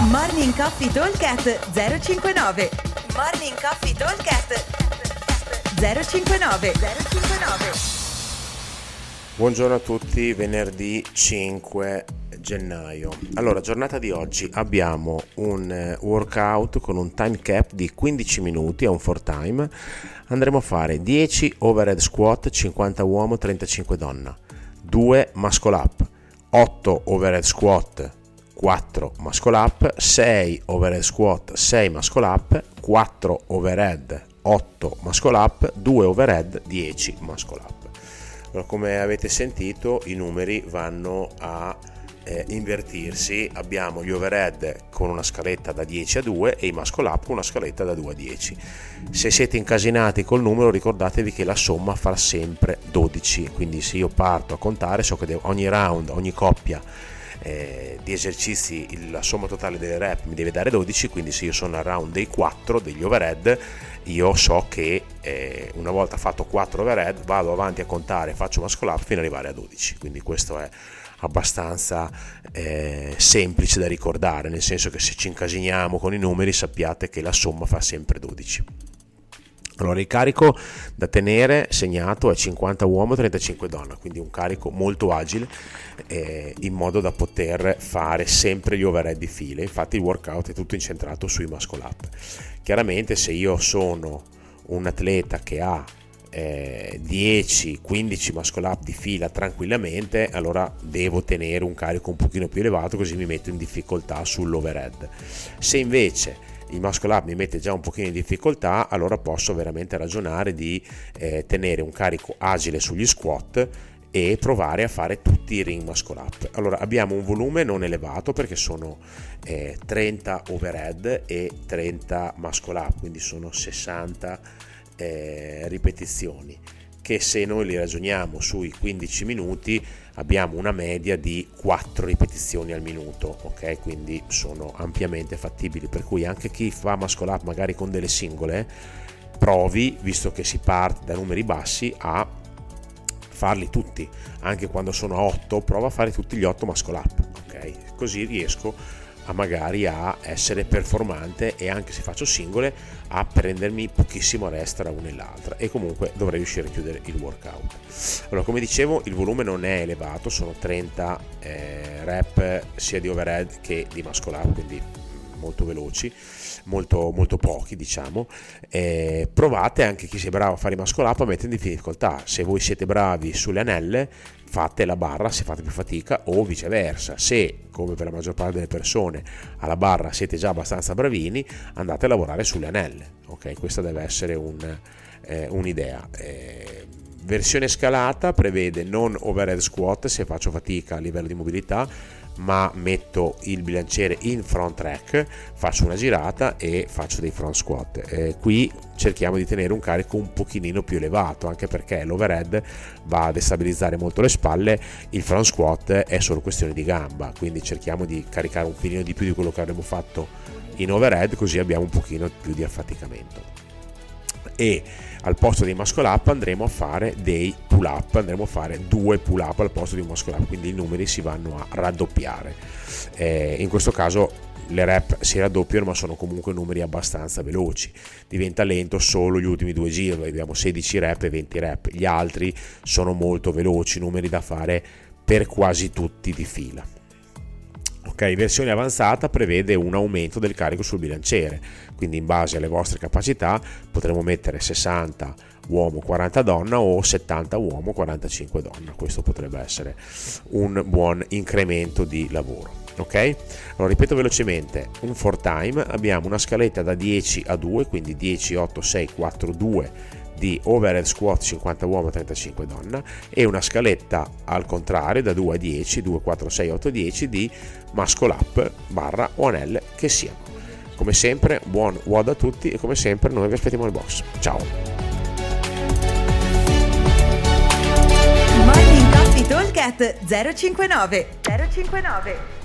Morning Coffee Talkcast 059 Morning Coffee Talkcast 059 059 Buongiorno a tutti, venerdì 5 gennaio. Allora, giornata di oggi abbiamo un eh, workout con un time cap di 15 minuti, a un for time. Andremo a fare 10 overhead squat, 50 uomo, 35 donna, 2 muscle up, 8 overhead squat, 4 muscle up, 6 overhead squat, 6 muscle up, 4 overhead, 8 muscle up, 2 overhead, 10 muscle up. Allora, come avete sentito i numeri vanno a eh, invertirsi, abbiamo gli overhead con una scaletta da 10 a 2 e i muscle up con una scaletta da 2 a 10. Se siete incasinati col numero ricordatevi che la somma fa sempre 12, quindi se io parto a contare so che ogni round, ogni coppia eh, di esercizi la somma totale delle rep mi deve dare 12 quindi se io sono al round dei 4 degli overhead io so che eh, una volta fatto 4 overhead vado avanti a contare faccio muscle up fino ad arrivare a 12 quindi questo è abbastanza eh, semplice da ricordare nel senso che se ci incasiniamo con i numeri sappiate che la somma fa sempre 12 allora il carico da tenere segnato è 50 uomo 35 donna, quindi un carico molto agile eh, in modo da poter fare sempre gli overhead di fila. Infatti il workout è tutto incentrato sui muscle up. Chiaramente se io sono un atleta che ha eh, 10-15 muscle up di fila tranquillamente, allora devo tenere un carico un pochino più elevato così mi metto in difficoltà sull'overhead. Se invece il muscle up mi mette già un pochino in difficoltà, allora posso veramente ragionare di eh, tenere un carico agile sugli squat e provare a fare tutti i ring muscle up. Allora abbiamo un volume non elevato perché sono eh, 30 overhead e 30 muscle up, quindi sono 60 eh, ripetizioni che se noi li ragioniamo sui 15 minuti abbiamo una media di 4 ripetizioni al minuto, ok? Quindi sono ampiamente fattibili, per cui anche chi fa muscle up magari con delle singole provi, visto che si parte da numeri bassi, a farli tutti, anche quando sono a 8, prova a fare tutti gli 8 muscle up, ok? Così riesco a magari a essere performante e anche se faccio singole a prendermi pochissimo rest tra una e l'altra e comunque dovrei riuscire a chiudere il workout. Allora come dicevo il volume non è elevato sono 30 eh, rep sia di overhead che di muscle up quindi molto veloci molto, molto pochi diciamo eh, provate anche chi sia bravo a fare i muscle up a mettere in difficoltà. Se voi siete bravi sulle anelle fate la barra se fate più fatica o viceversa. Se come per la maggior parte delle persone alla barra siete già abbastanza bravini andate a lavorare sulle anelle ok? Questa deve essere un, eh, un'idea. Eh, versione scalata prevede non overhead squat se faccio fatica a livello di mobilità ma metto il bilanciere in front track, faccio una girata e faccio dei front squat. Eh, qui cerchiamo di tenere un carico un pochino più elevato, anche perché l'overhead va a destabilizzare molto le spalle, il front squat è solo questione di gamba, quindi cerchiamo di caricare un filino di più di quello che avremmo fatto in overhead, così abbiamo un pochino più di affaticamento. E al posto dei muscle up andremo a fare dei pull up, andremo a fare due pull up al posto di un muscle up, quindi i numeri si vanno a raddoppiare. Eh, in questo caso le rep si raddoppiano ma sono comunque numeri abbastanza veloci. Diventa lento solo gli ultimi due giri abbiamo 16 rep e 20 rep. Gli altri sono molto veloci numeri da fare per quasi tutti di fila ok versione avanzata prevede un aumento del carico sul bilanciere. Quindi in base alle vostre capacità potremo mettere 60 uomo 40 donna o 70 uomo 45 donna. Questo potrebbe essere un buon incremento di lavoro ok? Allora ripeto velocemente un for time abbiamo una scaletta da 10 a 2 quindi 10 8 6 4 2 di overhead squat 50 uomo 35 donna e una scaletta al contrario da 2 a 10 2 4 6 8 10 di muscle up barra o anelle che siano come sempre, buon WOD a tutti e come sempre noi vi aspettiamo nel box. Ciao! Morning Coffee Talk 059 059